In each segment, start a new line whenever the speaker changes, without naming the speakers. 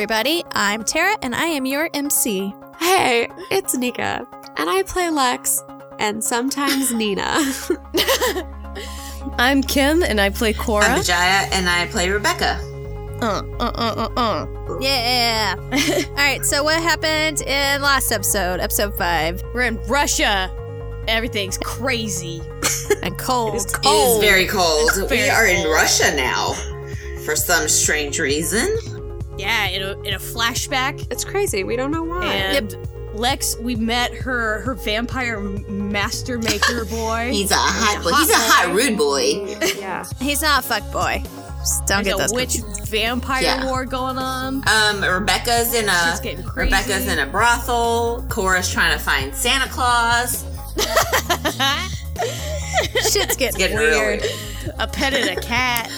everybody. I'm Tara, and I am your MC.
Hey, it's Nika, and I play Lex and sometimes Nina.
I'm Kim, and I play Cora.
I'm Vijaya, and I play Rebecca.
Uh, uh, uh, uh, uh.
Yeah. All right. So, what happened in last episode, episode five?
We're in Russia. Everything's crazy.
And cold.
It's
It is very cold. we
very
are in. Russia now for some strange reason.
Yeah, in a, in a flashback.
it's crazy. We don't know why.
And Lex, we met her her vampire master maker boy.
He's a hot boy. He's a hot rude boy.
yeah.
He's not a fuck boy. Just don't
There's
get
a
those.
witch vampire
Yeah.
war going on.
Um, Rebecca's in a
She's getting crazy.
Rebecca's in a brothel. Cora's trying to find Santa Claus.
Shit's getting,
Getting
weird.
real.
a pet and a cat.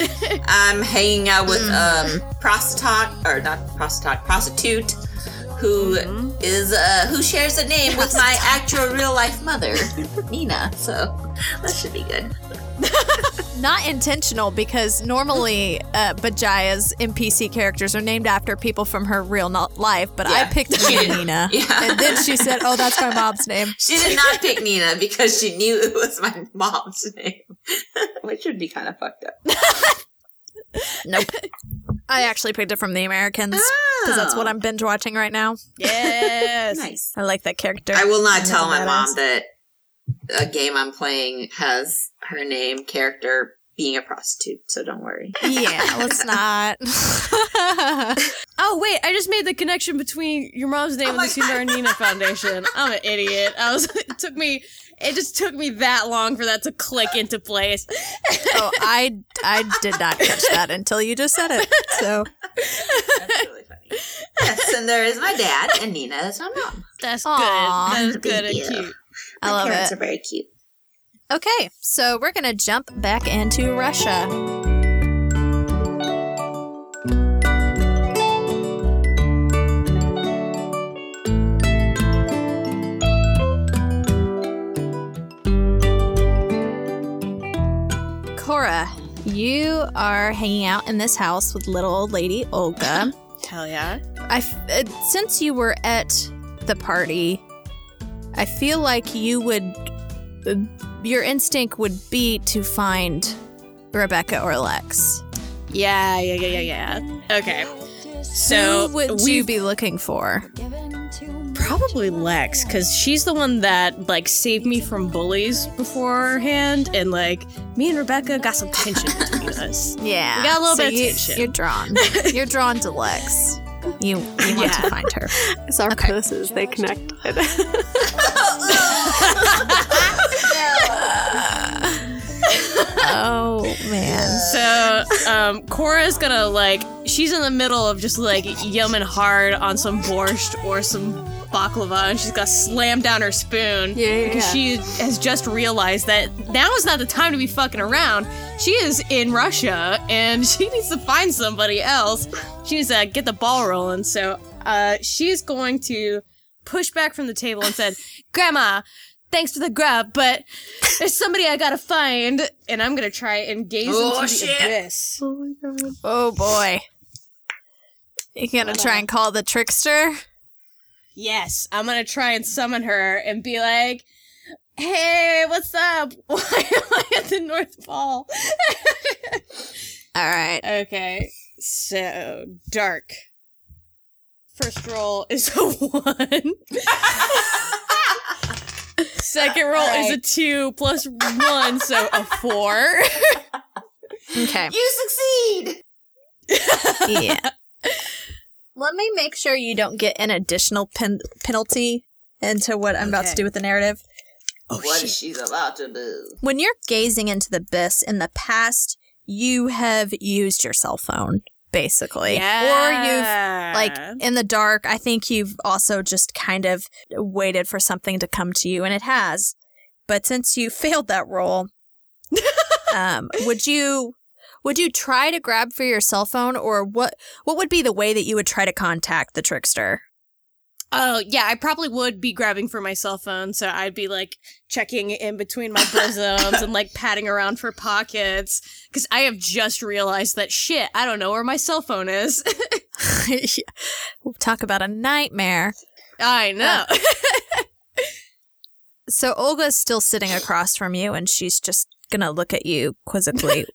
I'm hanging out with
Mm.
um prostitute or not prostitute prostitute who is
Mm-hmm.
uh who shares a name with my actual real life mother, Nina. So that should be good.
Not intentional because normally uh, Vijaya's NPC characters are named after people from her real life, but I picked Nina.
yeah.
And then she said, Oh, that's my mom's name.
She did not pick Nina because she knew it was my mom's name, which would be kind of fucked up.
Nope. I actually picked it from the Americans because that's what ah. I'm binge watching right now.
yes.
Nice.
I like that character.
I will not
She's
tell my mom that a game I'm playing has her name, character, being a prostitute. So don't worry.
Yeah, let's not.
Oh wait, I just made the connection between your mom's name
Oh
and
my
the Sundar Nina Foundation. I'm an idiot. I was. It took me. It just took me that long for that to click into place.
oh, I I did not catch that until you just said it. So
That's really funny. Yes, and there is my dad, and Nina is my mom.
That's
Aw.
good. That's good and
you.
cute.
I
My
love
parents
it.
are very cute.
Okay, so we're gonna jump back into Russia. Cora, you are hanging out in this house with little old lady Olga.
Hell yeah.
I f- uh, since you were at the party, I feel like you would your instinct would be to find Rebecca or Lex.
Yeah, yeah, yeah, yeah, yeah. Okay. So
Who would you be looking for?
probably Lex because she's the one that like saved me from bullies beforehand, and like me and Rebecca got some tension between us.
Yeah,
We got a little
so
bit of
you,
tension.
You're drawn. You're drawn to Lex. You you want to find her.
It's our
Okay.
pussies. They connected.
Oh man.
So, um, Cora's gonna like, she's in the middle of just like yumming hard on some borscht or some baklava, and she's got slammed down her spoon
Yeah, yeah,
because
yeah.
she has just realized that now is not the time to be fucking around. She is in Russia, and she needs to find somebody else. She needs to get the ball rolling. So, uh, she's going to push back from the table and said, "Grandma." Thanks for the grub, but there's somebody I gotta find, and I'm gonna try and gaze
Oh,
into the
shit.
abyss.
oh my god.
Oh boy. You gonna try and call the trickster?
Yes, I'm gonna try and summon her and be like, "Hey, what's up? Why am I at the North Pole?"
All right.
okay, so dark. First roll is a one. Second roll is a two plus one, so a four.
Okay.
You succeed.
yeah. Let me make sure you don't get an additional pen- penalty into what I'm about to do with the narrative.
what is she about to do?
When you're gazing into the abyss in the past, you have used your cell phone. basically.
Yeah.
Or you've like in the dark, I think you've also just kind of waited for something to come to you and it has. But since you failed that roll, um, would you would you try to grab for your cell phone or what what would be the way that you would try to contact the trickster?
Oh, yeah, I probably would be grabbing for my cell phone, so I'd be like checking in between my bosoms and like patting around for pockets cuz I have just realized that shit, I don't know where my cell phone is.
Talk about a nightmare.
I uh, know.
So Olga's still sitting across from you, and she's just gonna look at you quizzically.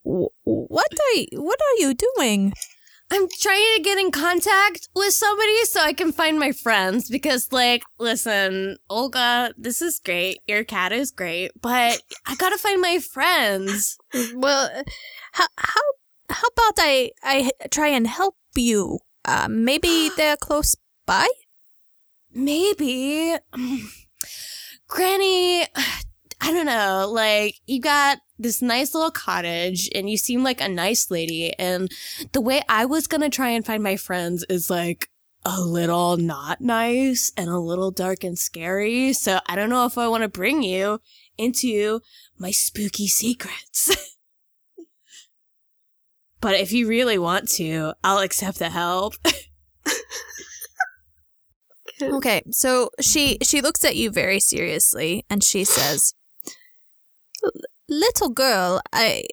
"Wh- what are you, what are you doing?
I'm trying to get in contact with somebody so I can find my friends because, like, listen, Olga, this is great. Your cat is great, but I gotta find my friends.
Well, how how how about I I try and help you? Uh, maybe they're close by.
Maybe. Granny, I don't know. Like, you got this nice little cottage and you seem like a nice lady. And the way I was gonna try and find my friends is like a little not nice and a little dark and scary. So I don't know if I want to bring you into my spooky secrets. but if you really want to, I'll accept the help.
Okay, so she she looks at you very seriously, and she says, "Little girl, I."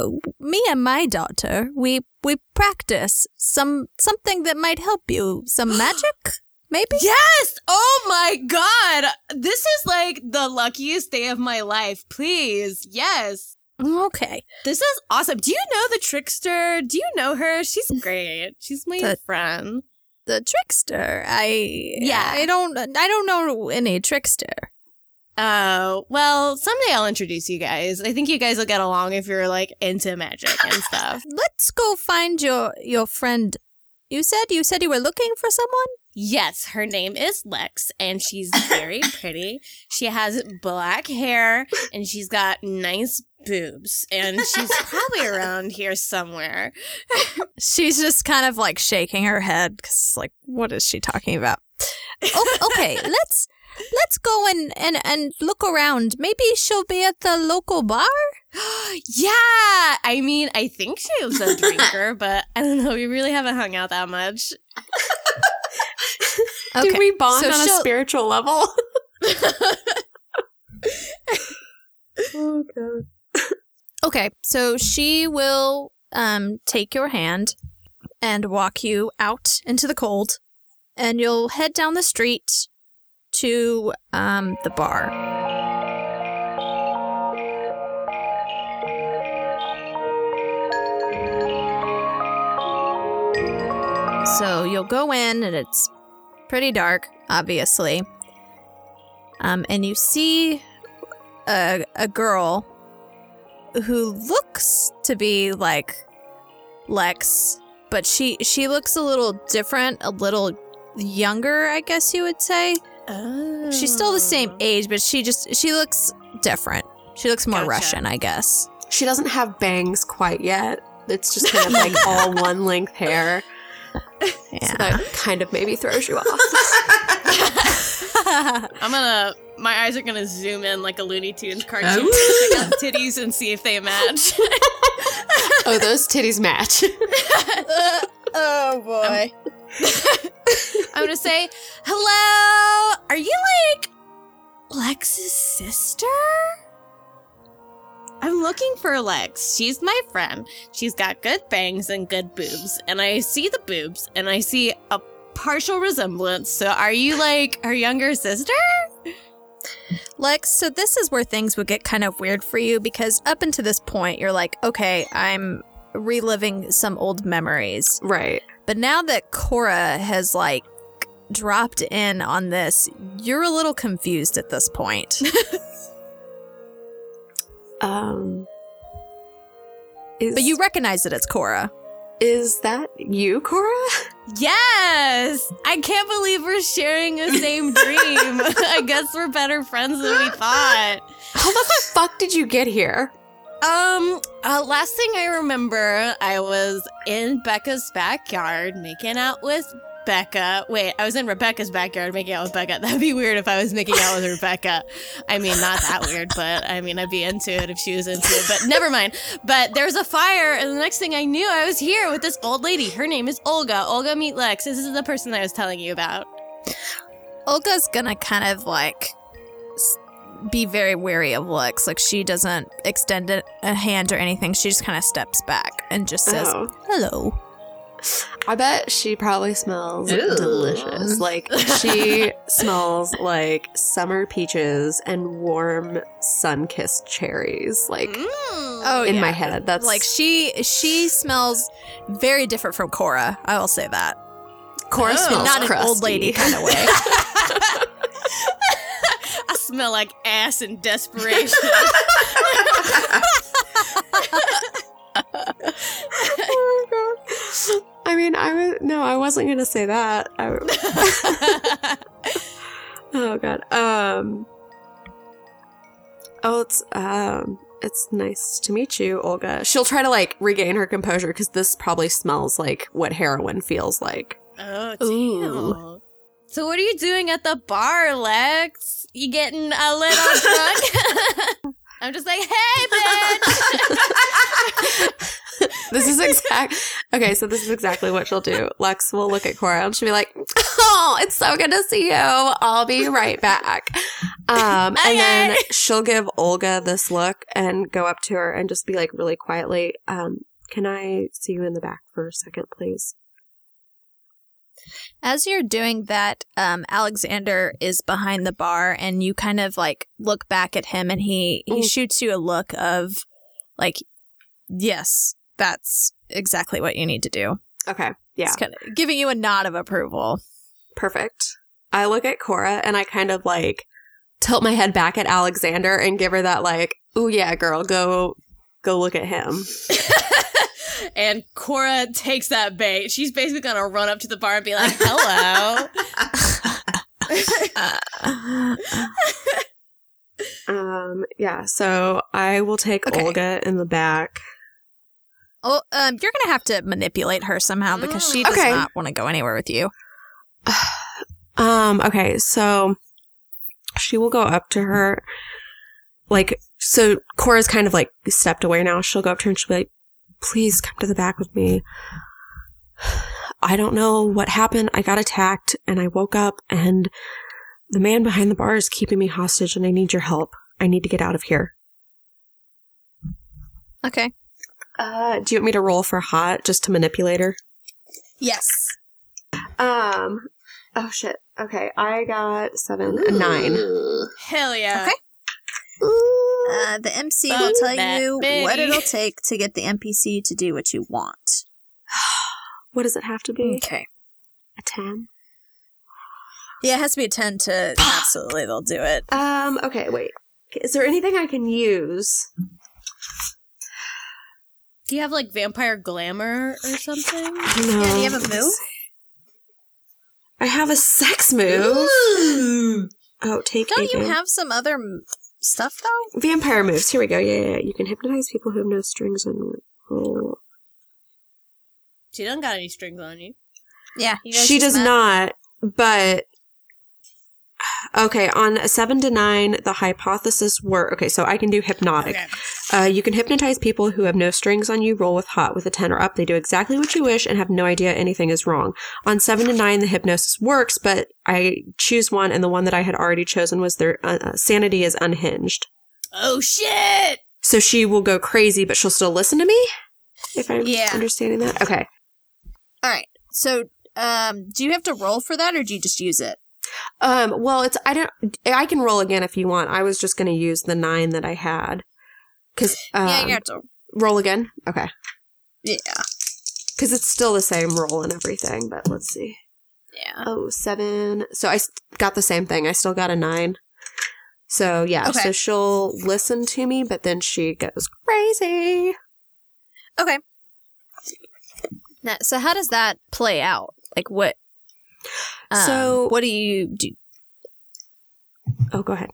Uh, me and my daughter, we we practice some something that might help you. Some magic, maybe.
Yes! Oh my god! This is like the luckiest day of my life. Please. Yes.
Okay.
This is awesome. Do you know the trickster? Do you know her? She's great. She's my
The-
friend.
The trickster. I
Yeah.
I don't I don't know any trickster.
Oh, well, someday I'll introduce you guys. I think you guys will get along if you're like into magic and stuff.
Let's go find your your friend. You said you said you were looking for someone.
Yes, her name is Lex, and she's very pretty. She has black hair, and she's got nice boobs, and she's probably around here somewhere.
She's just kind of like shaking her head because like, what is she talking about? Okay, let's let's go and, and and look around. Maybe she'll be at the local bar.
yeah, I mean, I think she was a drinker, but I don't know. We really haven't hung out that much.
Okay,
Did we bond
so
on a
she'll-
spiritual level? oh god.
Okay, so she will um take your hand and walk you out into the cold, and you'll head down the street to um the bar. So you'll go in, and it's pretty dark, obviously. Um, and you see a a girl who looks to be like Lex, but she she looks a little different, a little younger, I guess you would say.
Oh.
She's still the same oh. age, but she just she looks different. She looks more
Gotcha.
Russian, I guess.
She doesn't have bangs quite yet. It's just kind of like all one length hair.
Yeah.
So That kind of maybe throws you off.
I'm gonna. My eyes are gonna zoom in like a Looney Tunes cartoon.
Oh.
Check out titties and see if they match.
oh, those titties match.
oh boy.
I'm gonna say, hello. Are you like Lex's sister? I'm looking for Lex. She's my friend. She's got good bangs and good boobs. And I see the boobs and I see a partial resemblance. So are you like her younger sister?
Lex, so this is where things would get kind of weird for you because up until this point, you're like, okay, I'm reliving some old memories.
right.
But now that Cora has like dropped in on this, you're a little confused at this point.
Um. Is,
but you recognize that it's Cora.
is that you, Cora?
Yes! I can't believe we're sharing the same dream. I guess we're better friends than we thought.
How the fuck did you get here?
Um, uh, last thing I remember, I was in Becca's backyard making out with Becca. Wait, I was in Rebecca's backyard making out with Becca. That'd be weird if I was making out with Rebecca. I mean, not that weird, but I mean, I'd be into it if she was into it. But never mind. But there was a fire, and the next thing I knew, I was here with this old lady. Her name is Olga. Olga Meet Lex. This is the person that I was telling you about.
Olga's gonna kind of like be very wary of Lex. Like she doesn't extend a, a hand or anything. She just kind of steps back and just says,
Oh.
"Hello."
I bet she probably smells
Ew.
delicious. Like she smells like summer peaches and warm sun-kissed cherries. Like mm.
Oh,
in
yeah.
my head, that's
Like she she smells very different from Cora. I will say that.
Cora
Oh.
smells
Not an
crusty.
old lady kind of way.
I smell like ass and desperation.
oh my god. I mean, I was no, I wasn't gonna say that. I, oh god. Um. Oh, it's um, it's nice to meet you, Olga. She'll try to like regain her composure because this probably smells like what heroin feels like.
Oh,
Ooh.
damn. So what are you doing at the bar, Lex? You getting a little drunk? I'm just like, hey, bitch.
This is exact. Okay, so this is exactly what she'll do. Lex will look at Cora and she'll be like, "Oh, it's so good to see you. I'll be right back." Um, and then she'll give Olga this look and go up to her and just be like, really quietly, um, "Can I see you in the back for a second, please?"
As you're doing that, um, Alexander is behind the bar, and you kind of like look back at him, and he he
Mm.
shoots you a look of like, yes, that's exactly what you need to do.
Okay, yeah,
kind of giving you a nod of approval.
perfect. I look at Cora and I kind of like tilt my head back at Alexander and give her that like, "Oh yeah, girl, go." Go look at him.
and Cora takes that bait. She's basically gonna run up to the bar and be like, hello.
Um, yeah, so I will take
Okay.
Olga in the back.
Oh, um, you're gonna have to manipulate her somehow because she does
Okay.
not want to go anywhere with you.
Um, okay, so she will go up to her. Like, so Cora's kind of like stepped away now. She'll go up to her and she'll be like, please come to the back with me. I don't know what happened. I got attacked and I woke up and the man behind the bar is keeping me hostage and I need your help. I need to get out of here.
Okay.
Uh, do you want me to roll for hot just to manipulate her?
Yes.
Um, oh shit. Okay, I got seven, a nine.
Hell yeah.
Okay. Uh, the MC will tell
that
you what it'll take to get the NPC to do what you want.
What does it have to be?
Okay.
A 10?
Yeah, it has to be a 10 to absolutely they'll do it.
Um, okay, wait. Is there anything I can use?
Do you have like vampire glamour or something?
No.
Yeah, do you have a move?
I have a sex move.
Ooh.
Oh, take
Don't you have some other m- stuff though?
vampire moves. Here we go. Yeah, yeah, yeah. You can hypnotize people who have no strings and roll.
She doesn't got any strings on you.
Yeah, you guys
She does
met.
not, but okay. On a seven to nine, the hypothesis were okay. So I can do hypnotic.
Okay.
Uh, you can hypnotize people who have no strings on you. Roll with hot with a 10 or up. They do exactly what you wish and have no idea anything is wrong. On 7 to 9, the hypnosis works, but I choose one, and the one that I had already chosen was their uh, uh, sanity is unhinged.
Oh shit!
So she will go crazy, but she'll still listen to me? If I'm
Yeah.
understanding that? Okay.
All right. So, um, do you have to roll for that or do you just use it?
Um, well, it's, I don't, I can roll again if you want. I was just going to use the 9 that I had. Cause, um,
yeah, you have to.
roll again? Okay.
Yeah.
Cause it's still the same roll and everything, but let's see.
Yeah.
Oh, seven. So I got the same thing. I still got a nine. So yeah,
Okay.
so she'll listen to me, but then she goes crazy.
Okay. Now, so how does that play out? Like what? Um,
So-
what do you do?
Oh, go ahead.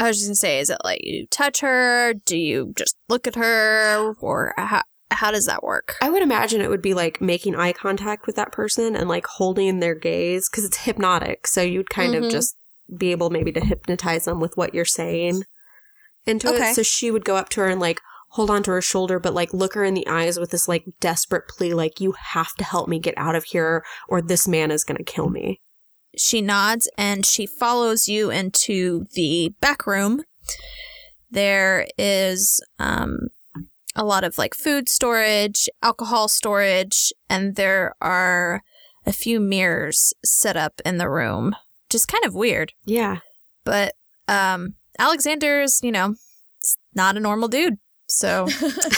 I was just gonna say, is it like you touch her? Do you just look at her, or how how does that work?
I would imagine it would be like making eye contact with that person and like holding their gaze because it's hypnotic. So you'd kind
Mhm.
of just be able maybe to hypnotize them with what you're saying into
Okay.
it. So she would go up to her and like hold onto her shoulder, but like look her in the eyes with this like desperate plea, like, you have to help me get out of here or this man is going to kill me.
She nods and she follows you into the back room. There is um, a lot of like food storage, alcohol storage, and there are a few mirrors set up in the room. Just kind of weird.
Yeah.
But um, Alexander's, you know, not a normal dude. So,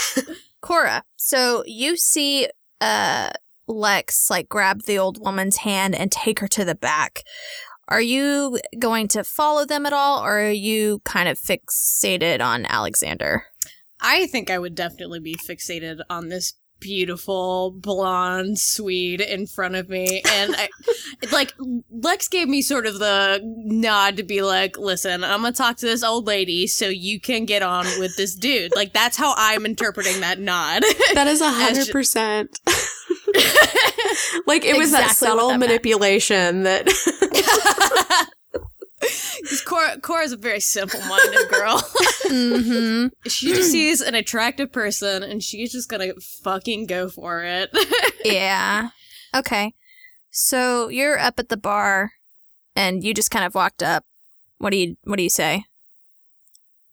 Cora, so you see uh, Lex like grab the old woman's hand and take her to the back. Are you going to follow them at all, or are you kind of fixated on Alexander?
I think I would definitely be fixated on this beautiful blonde Swede in front of me. And I, like, Lex gave me sort of the nod to be like, listen, I'm gonna talk to this old lady so you can get on with this dude. Like, that's how I'm interpreting that nod.
That is a hundred percent. Like it was that
Exactly what
subtle
that meant.
manipulation that
Because Cora, Cora's a very simple-minded girl.
mm-hmm.
she just sees an attractive person and she's just gonna fucking go for it.
yeah. Okay. So you're up at the bar, and you just kind of walked up. What do you What do you say?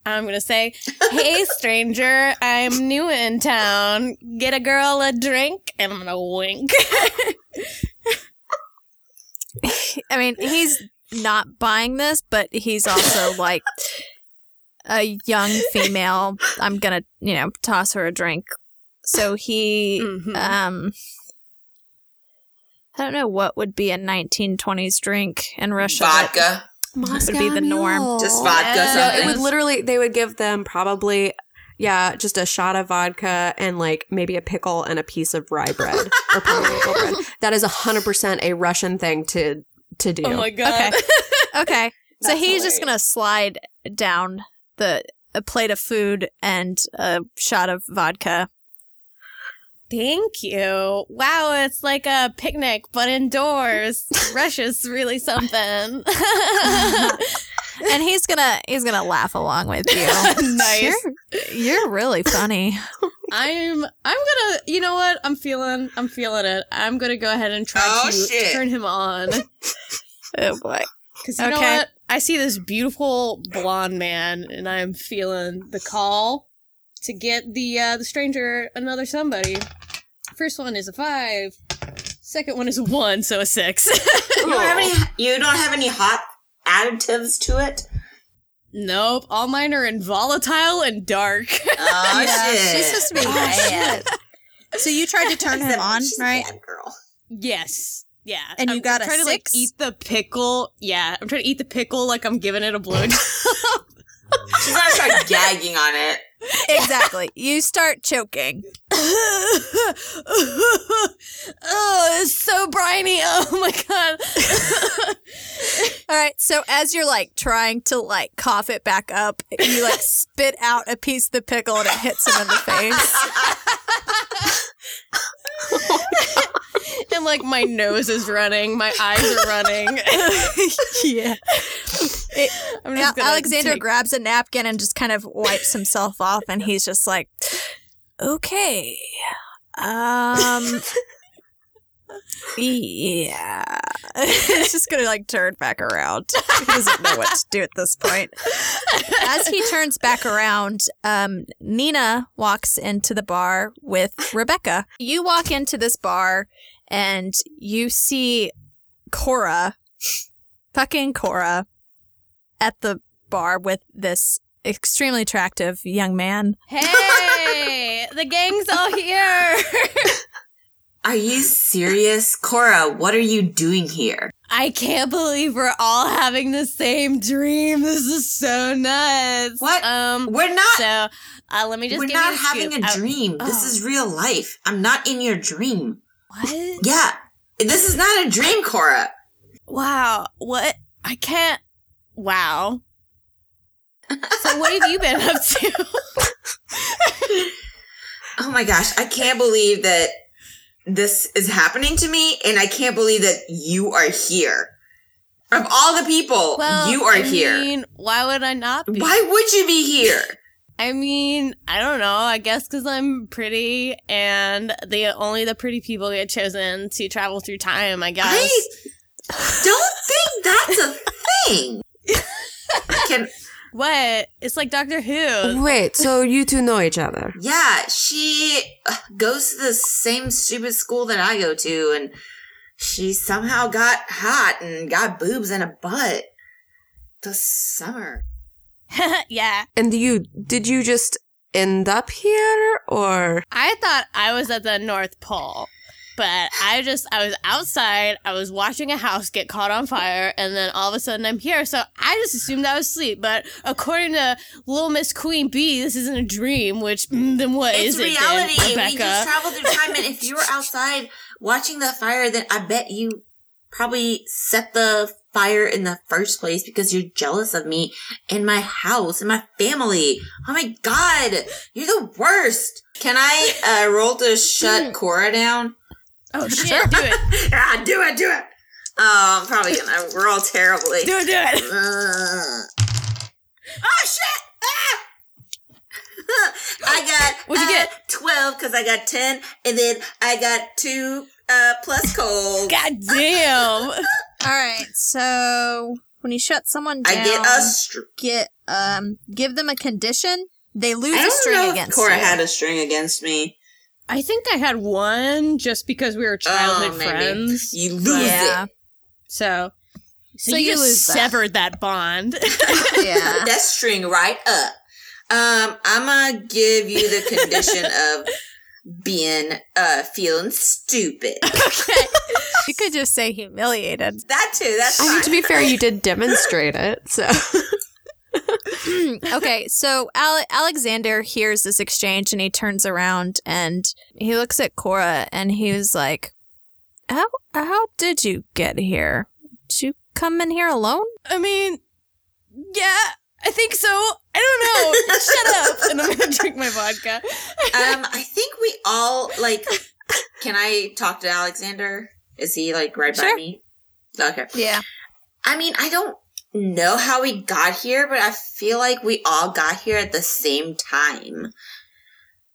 I'm gonna say, "Hey, stranger, I'm new in town. Get a girl a drink," and I'm gonna wink.
I mean, he's not buying this, but he's also like a young female. I'm gonna, you know, toss her a drink. So he,
Mhm.
um, I don't know what would be a 1920s drink in Russia.
Vodka.
Moscow
be the norm.
Mule.
Just vodka
No,
something.
it would literally they would give them probably yeah, just a shot of vodka and like maybe a pickle and a piece of rye bread or pumpernickel bread. That is hundred percent a Russian thing to to do.
oh my god!
Okay. Okay. so he's just gonna slide down the a plate of food and a shot of vodka.
Thank you. Wow, it's like a picnic but indoors. Russia's really something.
and he's gonna he's gonna laugh along with you.
Nice.
You're, you're really funny.
I'm I'm gonna you know what? I'm feeling I'm feeling it. I'm gonna go ahead and try
Oh,
to
shit.
turn him on.
Oh boy.
Cause you know what? I see this beautiful blonde man and I'm feeling the call to get the uh the stranger another somebody. First one is a five. Second one is a one, so a six.
You don't have any. You don't have any hot additives to it.
Nope. All mine are in volatile and dark.
Oh
Yeah,
shit!
she's supposed to be
Oh,
bad. So you tried to turn him on,
She's a
right?
bad girl.
yes. Yeah.
And you
I'm
got a
trying to like
six?
eat the pickle. Yeah. I'm trying to eat the pickle like I'm giving it a blowjob.
She's gonna start gagging on it.
Exactly. You start choking.
oh, it's so briny. Oh my god.
All right. So as you're like trying to like cough it back up, you like spit out a piece of the pickle and it hits him in the face.
and like my nose is running, my eyes are running.
yeah.
I'm
Al- Alexander
take-
grabs a napkin and just kind of wipes himself off, and he's just like, "Okay, um, yeah." he's just gonna like turn back around. He doesn't know what to do at this point. As he turns back around, um, Nina walks into the bar with Rebecca. You walk into this bar, and you see Cora, fucking Cora, at the bar with this extremely attractive young man.
Hey, the gang's all here.
Are you serious, Cora? What are you doing here?
I can't believe we're all having the same dream. This is so nuts.
What?
Um.
We're not.
So, uh, let me just
we're not having
scoop.
a
Uh,
dream. This
oh.
is real life. I'm not in your dream.
what?
Yeah, this is not a dream, Cora.
Wow. What? I can't. Wow. So what have you been up to?
Oh my gosh, I can't believe that this is happening to me, and I can't believe that you are here. Of all the people, you are here.
I
here.
mean, why would I not be?
Why would you be here?
I mean, I don't know. I guess because I'm pretty, and the only the pretty people get chosen to travel through time. I guess.
I don't think that's a thing. Can
What? It's like Doctor Who.
Wait, so you two know each other?
yeah, she uh, goes to the same stupid school that I go to, and she somehow got hot and got boobs and a butt this summer.
yeah.
And you did you just end up here or
I thought I was at the North Pole, but I just I was outside. I was watching a house get caught on fire, and then all of a sudden I'm here. So I just assumed I was asleep. But according to Little Miss Queen Bee, this isn't a dream. Which mm, then what
it's
is it, then,
reality. we
Rebecca?
just traveled through time, and if you were outside watching that fire, then I bet you probably set the fire in the first place because you're jealous of me and my house and my family. Oh my god, you're the worst. Can I uh, roll to shut Cora down?
Oh shit! Do it!
ah, do it, do it. Oh, I'm probably gonna roll terribly.
Do it! Do it!
Uh, oh shit! Ah! I got
What'd you
uh,
get?
twelve because I got ten, and then I got two uh, plus cold.
God damn!
All right. So when you shut someone down,
I get a. Str-
get um give them a condition. They lose
I
a
don't
string
know if
against
Cora
you.
had a string against me.
I think I had one just because we were childhood
oh, maybe.
friends.
You lose
yeah.
it.
So, so,
So
you,
you
just
lose that.
severed that bond.
yeah.
That string right up. Um, I'm gonna give you the condition of being uh feeling stupid.
Okay, You could just say humiliated.
That too. That's
I
fine.
mean to be fair, you did demonstrate it. So
okay, so Ale- Alexander hears this exchange and he turns around and he looks at Cora and he was like, "How how did you get here? Did you come in here alone?"
I mean, yeah, I think so. I don't know. Shut up. And I'm gonna drink my vodka.
um, I think we all like. Can I talk to Alexander? Is he like right by me? Okay.
Yeah.
I mean, I don't know how we got here, but I feel like we all got here at the same time.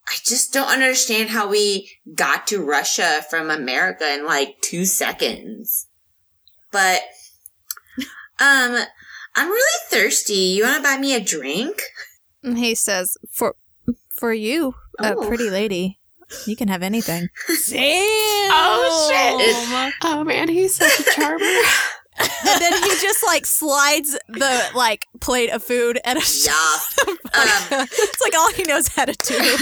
I just don't understand how we got to Russia from America in like two seconds. But, um, I'm really thirsty. You want to buy me a drink?
And he says, "For for you, a
Oh.
pretty lady, you can have anything."
Damn.
Oh,
shit.
Oh man, he's such a charmer.
and then he just like slides the like plate of food at a
Yeah. Um,
it's like all he knows how to do.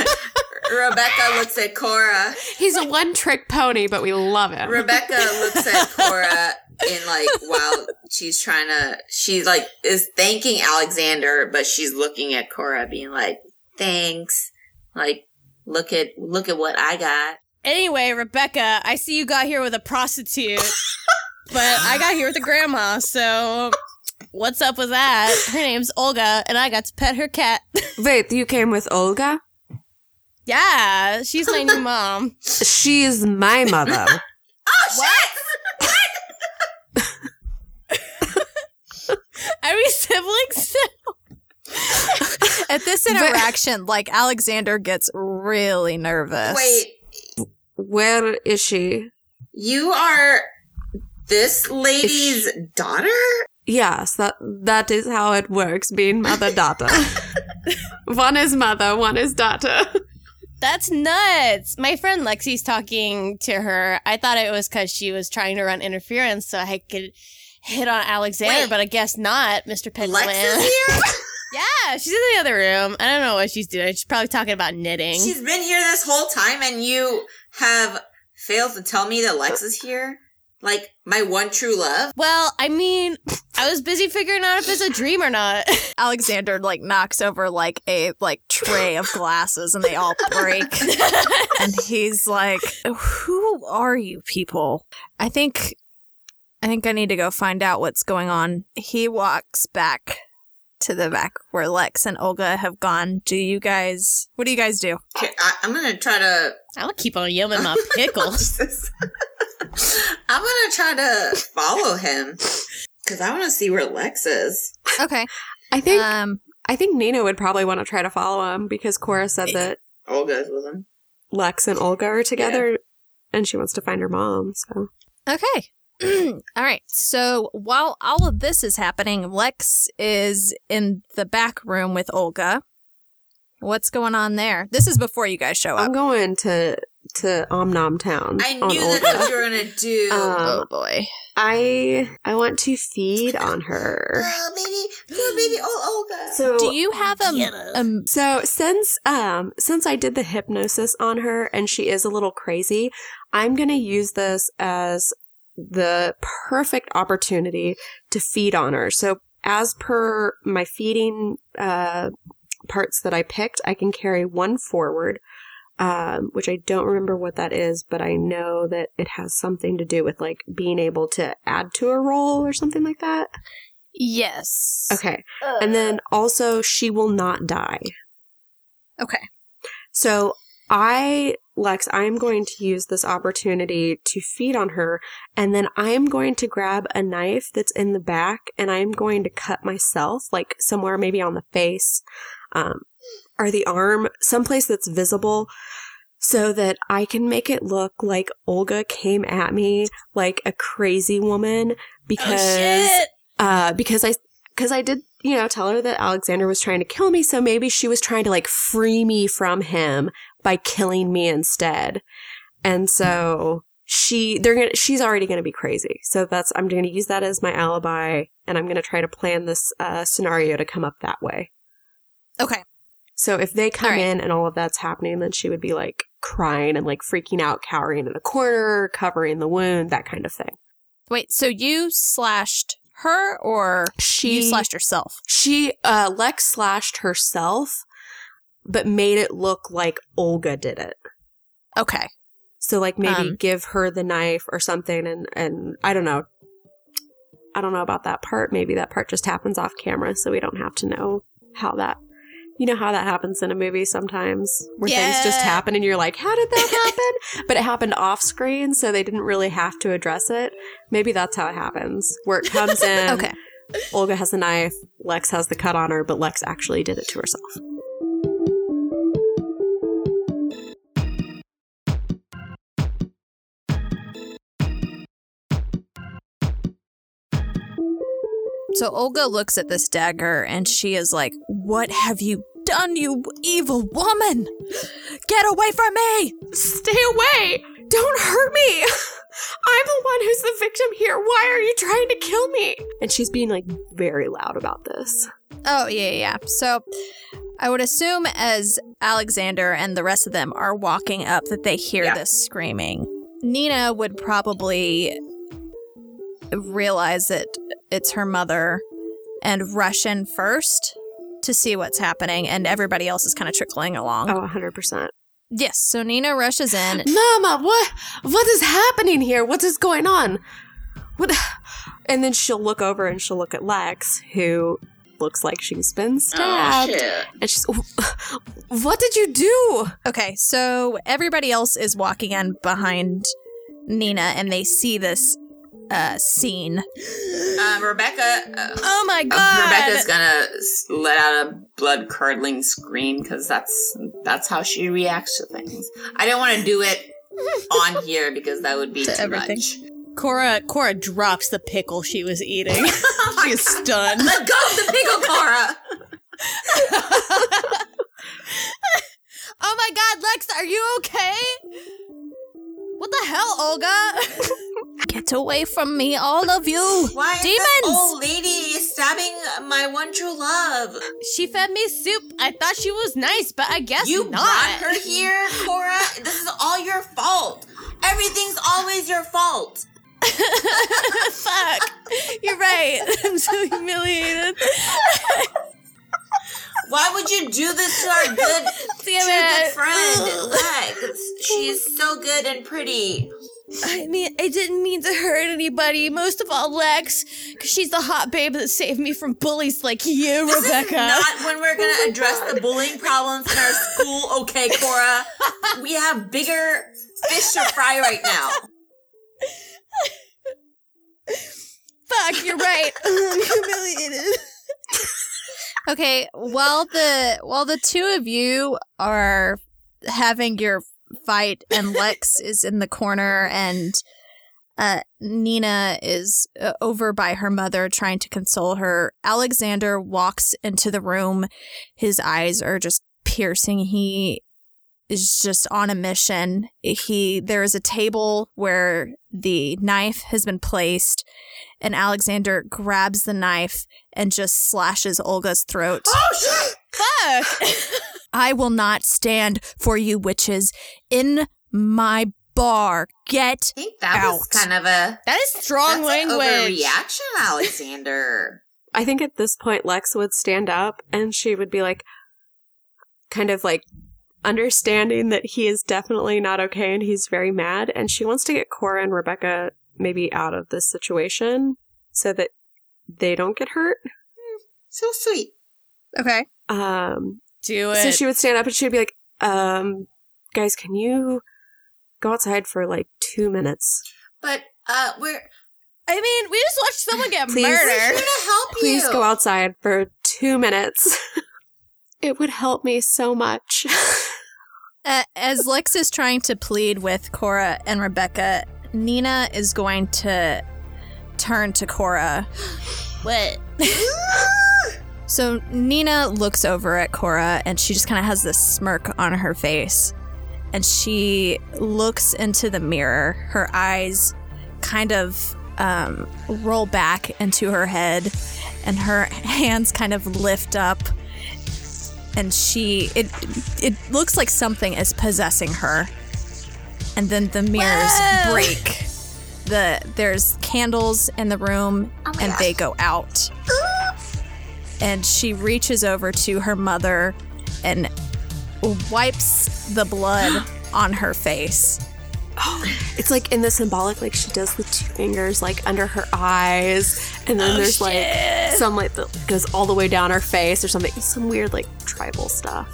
Rebecca looks at Cora.
he's a one trick pony, but we love him.
Rebecca looks at Cora in like while she's trying to she like is thanking Alexander, but she's looking at Cora being like, Thanks. Like, look at look at what I got.
Anyway, Rebecca, I see you got here with a prostitute, but I got here with a grandma. So, what's up with that? Her name's Olga, and I got to pet her cat.
Wait, you came with Olga?
yeah, she's my new mom.
She's my mother.
Oh shit! What?
Are we siblings?
At this interaction, like Alexander gets really nervous.
Wait,
Where is she?
you are this lady's daughter?
Yes, that that is how it works, being mother daughter. one is mother, one is daughter.
That's nuts. My friend Lexi's talking to her. I thought it was because she was trying to run interference so I could hit on Alexander,
Wait.
but I guess not, Mr.
Lex
Penguin.
is here?
Yeah, she's in the other room. I don't know what she's doing. She's probably talking about knitting.
She's been here this whole time and you have failed to tell me that Lex is here? Like my one true love?
well, I mean, I was busy figuring out if it's a dream or not.
Alexander like knocks over like a like tray of glasses and they all break. and he's like, "Who are you people?" I think I think I need to go find out what's going on. He walks back to the back where Lex and Olga have gone. Do you guys? What do you guys do?
Okay, I, I'm gonna try to.
I'll keep on yumming my pickles.
I'm gonna try to follow him because I want to see where Lex is.
Okay.
I think
Um.
I think Nina would probably want to try to follow him because Cora said that
Olga's with him.
Lex and Olga are together, and she wants to find her mom. So
Okay. all right. So while all of this is happening, Lex is in the back room with Olga. What's going on there? This is before you guys show up.
I'm going to to Omnom Town.
I
on
knew that's
Olga.
what you were gonna do.
Um,
oh boy.
I I want to feed on her.
Girl, baby, poor baby, oh Olga.
So
Do you have a,
Get her.
a
So since um since I did the hypnosis on her and she is a little crazy, I'm going to use this as the perfect opportunity to feed on her. So as per my feeding uh parts that I picked, I can carry one forward. Um, which I don't remember what that is, but I know that it has something to do with like being able to add to a roll or something like that.
yes.
Okay. And then also she will not die.
Okay.
So I, Lex, I am going to use this opportunity to feed on her, and then I am going to grab a knife that's in the back, and I am going to cut myself, like somewhere maybe on the face, um, or the arm, someplace that's visible, so that I can make it look like Olga came at me like a crazy woman because
oh
uh, because I because I did you know tell her that Alexander was trying to kill me, so maybe she was trying to like free me from him by killing me instead, and so she they're gonna she's already gonna be crazy, so that's I'm gonna use that as my alibi, and I'm gonna try to plan this uh, scenario to come up that way.
Okay.
So if they come
right.
in and all of that's happening, then she would be like crying and like freaking out, cowering in a corner, covering the wound, that kind of thing.
Wait. So you slashed her, or
She
you slashed yourself?
She uh Lex slashed herself, but made it look like Olga did it.
Okay.
So like maybe
Um.
give her the knife or something and and I don't know. I don't know about that part. Maybe that part just happens off camera so we don't have to know how that you know how that happens in a movie sometimes where things just happen and you're like, how did that happen? but it happened off screen, so they didn't really have to address it. Maybe that's how it happens. Where it comes in,
Okay.
Olga has the knife, Lex has the cut on her, but Lex actually did it to herself.
So Olga looks at this dagger and she is like, What have you done, you evil woman? Get away from me!
Stay away! Don't hurt me! I'm the one who's the victim here. Why are you trying to kill me? And she's being like very loud about this.
Oh, yeah, yeah. So I would assume as Alexander and the rest of them are walking up that they hear
Yeah.
this screaming. Nina would probably realize that it's her mother and rush in first to see what's happening, and everybody else is kind of trickling along.
Oh, 100%.
Yes, so Nina rushes in.
Mama, what what is happening here? What is going on? What And then she'll look over and she'll look at Lex, who looks like she's been
oh
stabbed.
shit.
and she's What did you do?
Okay, so everybody else is walking in behind Nina, and they see this uh, scene.
Um, Rebecca. Uh,
Oh my
uh,
god!
Rebecca's gonna let out a blood curdling scream because that's that's how she reacts to things. I don't want to do it on here because that would be
To
too
everything.
much.
Cora Cora drops the pickle she was eating. she is stunned.
Let go of the pickle, Cora.
Oh my god, Lex, are you okay? What the hell, Olga?
Get away from me, all of you!
Why is
Demons!
old lady stabbing my one true love?
she fed me soup. I thought she was nice, but I guess
You
not.
brought her here, Cora. This is all your fault. Everything's always your fault.
Fuck. You're right. I'm so humiliated.
Why would you do this to our good,
Damn
good friend, Lex? She's so good and pretty.
I mean, I didn't mean to hurt anybody. Most of all, Lex, because she's the hot babe that saved me from bullies like you,
This is
Rebecca.
not when we're gonna oh address the bullying problems in our school, okay, Cora? We have bigger fish to fry right now.
Fuck, you're right. I'm humiliated.
Okay, while the while the two of you are having your fight and Lex is in the corner and uh, Nina is uh, over by her mother trying to console her, Alexander walks into the room. His eyes are just piercing. He is just on a mission. He there is a table where the knife has been placed and Alexander grabs the knife and just slashes Olga's throat.
Oh shit!
Fuck.
I will not stand for you witches in my bar. Get
I think that was kind of a
That is strong
that's an
language.
overreaction, Alexander.
I think at this point Lex would stand up and she would be like, kind of like understanding that he is definitely not okay and he's very mad. And she wants to get Cora and Rebecca maybe out of this situation so that they don't get hurt.
So sweet.
okay.
Um,
Do it.
so she would stand up and she would be like, um, guys, can you go outside for like two minutes?
But uh we're
I mean, we just watched someone get
Please.
we're here
murdered.
to help you.
Please
you.
go outside for two minutes. it would help me so much.
Uh, as Lex is trying to plead with Cora and Rebecca, Nina is going to turn to Cora.
What?
So Nina looks over at Cora and she just kind of has this smirk on her face. And she looks into the mirror. Her eyes kind of um, roll back into her head and her hands kind of lift up. And she, it, it looks like something is possessing her. And then the mirrors
Whoa.
break. The there's candles in the room
Oh
and
gosh.
they go out and she reaches over to her mother and wipes the blood on her face.
It's like in the symbolic, like she does the two fingers like under her eyes, and then oh, there's like some like that goes all the way down her face or something. Some weird like tribal stuff.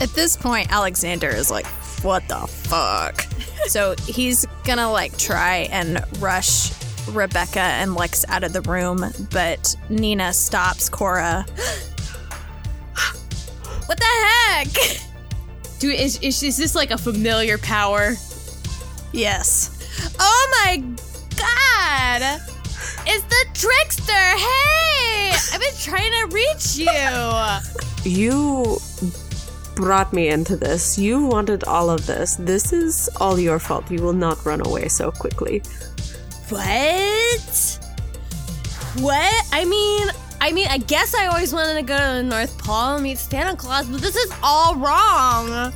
At this point, Alexander is like, "What the fuck?" so he's gonna like try and rush Rebecca and Lex out of the room, but Nina stops Cora.
What the heck? Dude, is, is, is this like a familiar power?
Yes.
Oh my god! It's the trickster! Hey! I've been trying to reach you!
You brought me into this. You wanted all of this. This is all your fault. You will not run away so quickly.
What? What? I mean, I mean, I guess I always wanted to go to the North Pole and meet Santa Claus, but this is all wrong.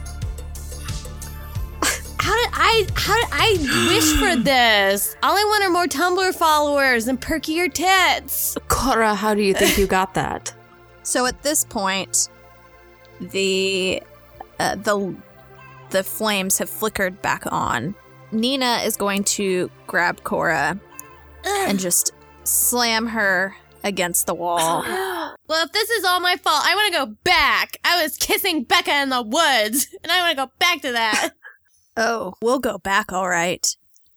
How did I? How did I wish for this? All I want are more Tumblr followers and perkier tits.
Cora, how do you think you got that?
So at this point, the uh, the the flames have flickered back on. Nina is going to grab Cora and just slam her against the wall.
Well, if this is all my fault, I want to go back. I was kissing Becca in the woods, and I want to go back to that.
Oh, we'll go back, all right.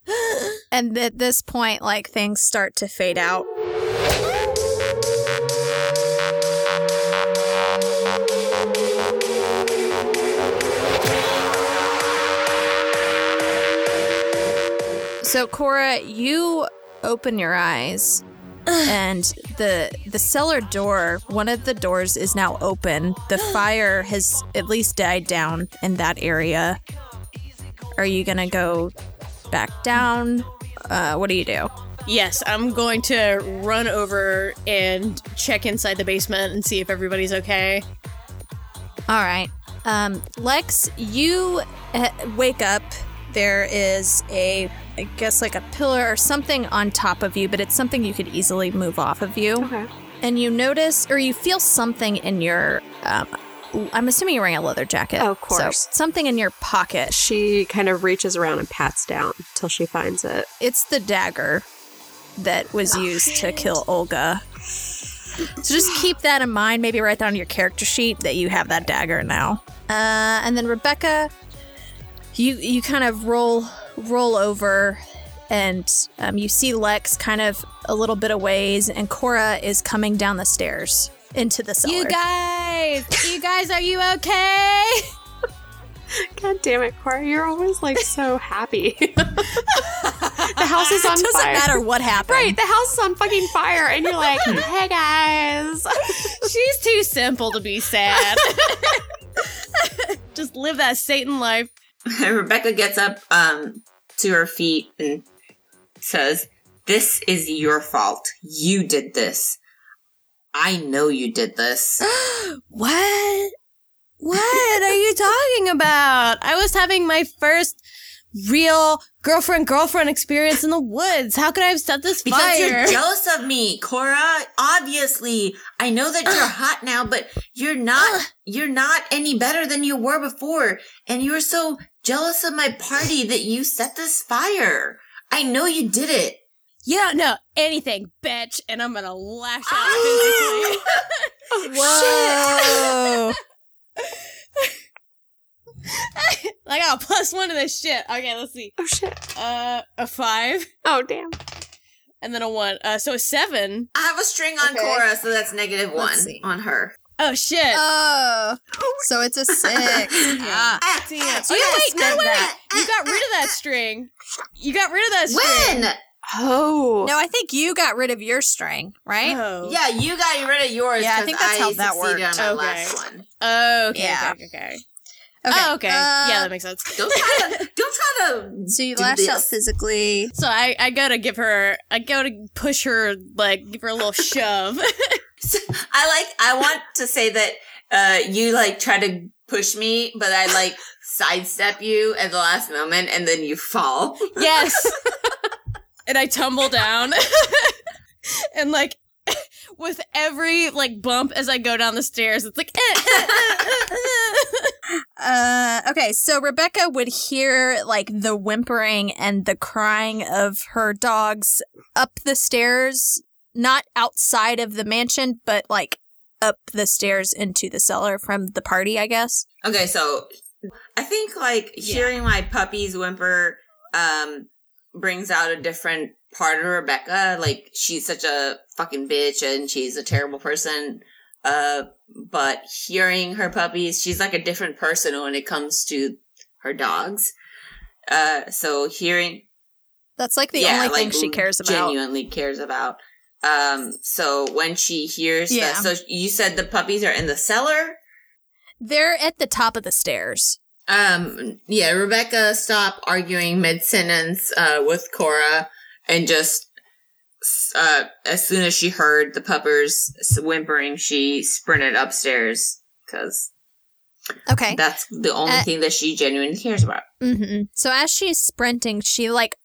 And at this point, like things start to fade out. So Cora, you open your eyes and the the cellar door, one of the doors is now open. The fire has at least died down in that area. Are you gonna go back down? Uh, what do you do?
Yes, I'm going to run over and check inside the basement and see if everybody's okay.
All right. Um, Lex, you uh, wake up. There is a, I guess, like a pillar or something on top of you, but it's something you could easily move off of you.
Okay.
And you notice, or you feel something in your um, I'm assuming you're wearing a leather jacket.
Oh, of course.
So something in your pocket.
She kind of reaches around and pats down till she finds it.
It's the dagger that was used to kill Olga. So just keep that in mind. Maybe write that on your character sheet that you have that dagger now. Uh, and then Rebecca, you you kind of roll roll over, and um, you see Lex kind of a little bit of ways, and Cora is coming down the stairs into the cellar.
You guys, you guys, are you okay?
God damn it, Cora, you're always like so happy. the house is on fire.
it doesn't
fire.
matter what happened.
Right, the house is on fucking fire, and you're like, hey guys.
She's too simple to be sad. Just live that Satan life.
Rebecca gets up um, to her feet and says, This is your fault. You did this. I know you did this.
What? What are you talking about? I was having my first real girlfriend girlfriend experience in the woods. How could I have set this
Because
fire?
you're jealous of me, Cora. Obviously, I know that you're hot now, but you're not. You're not any better than you were before, and you're so jealous of my party that you set this fire. I know you did it.
you don't know anything, bitch, and I'm gonna lash out physically.
Whoa.
I got a plus one to this shit. Okay, let's see.
Oh shit.
Uh, a five,
Oh damn.
and then a one. Uh, so a seven.
I have a string on
Okay.
Cora, so that's negative one
Let's see.
on her.
Oh shit.
Oh, so it's a six.
Ah,
Ah,
damn.
ah,
Oh,
you
wait, no,
spent
wait.
that.
You got rid of that string. You got rid of that string.
When?
Oh.
No, I think you got rid of your string, right?
Oh.
Yeah, you got rid of yours.
Yeah, I
'cause
think that's how that worked.
on
Okay.
last one.
Okay.
Yeah.
Okay. Okay.
Okay.
Oh, okay.
uh,
yeah, that makes sense.
Don't try to. don't try to.
So you
do
lash out physically.
So I, I go to give her, I go to push her, like give her a little shove.
I like. I want to say that uh, you like try to push me, but I like sidestep you at the last moment, and then you fall.
yes. and I tumble down, and like with every like bump as I go down the stairs, it's like. eh, eh, eh.
Uh, okay, so Rebecca would hear like the whimpering and the crying of her dogs up the stairs, not outside of the mansion, but like up the stairs into the cellar from the party, I guess.
Okay, so I think like
Yeah.
hearing my puppies whimper um brings out a different part of Rebecca. Like she's such a fucking bitch and she's a terrible person. Uh but hearing her puppies, she's like a different person when it comes to her dogs. Uh so hearing
That's like the
yeah,
only thing she cares about.
Genuinely cares about. Um so when she hears
Yeah.
that so you said the puppies are in the cellar?
They're at the top of the stairs.
Um, yeah, Rebecca stopped arguing mid sentence uh, with Cora and just uh, as soon as she heard the puppers whimpering, she sprinted upstairs because
Okay.
that's the only
Uh,
thing that she genuinely cares about.
hmm So as she's sprinting, she like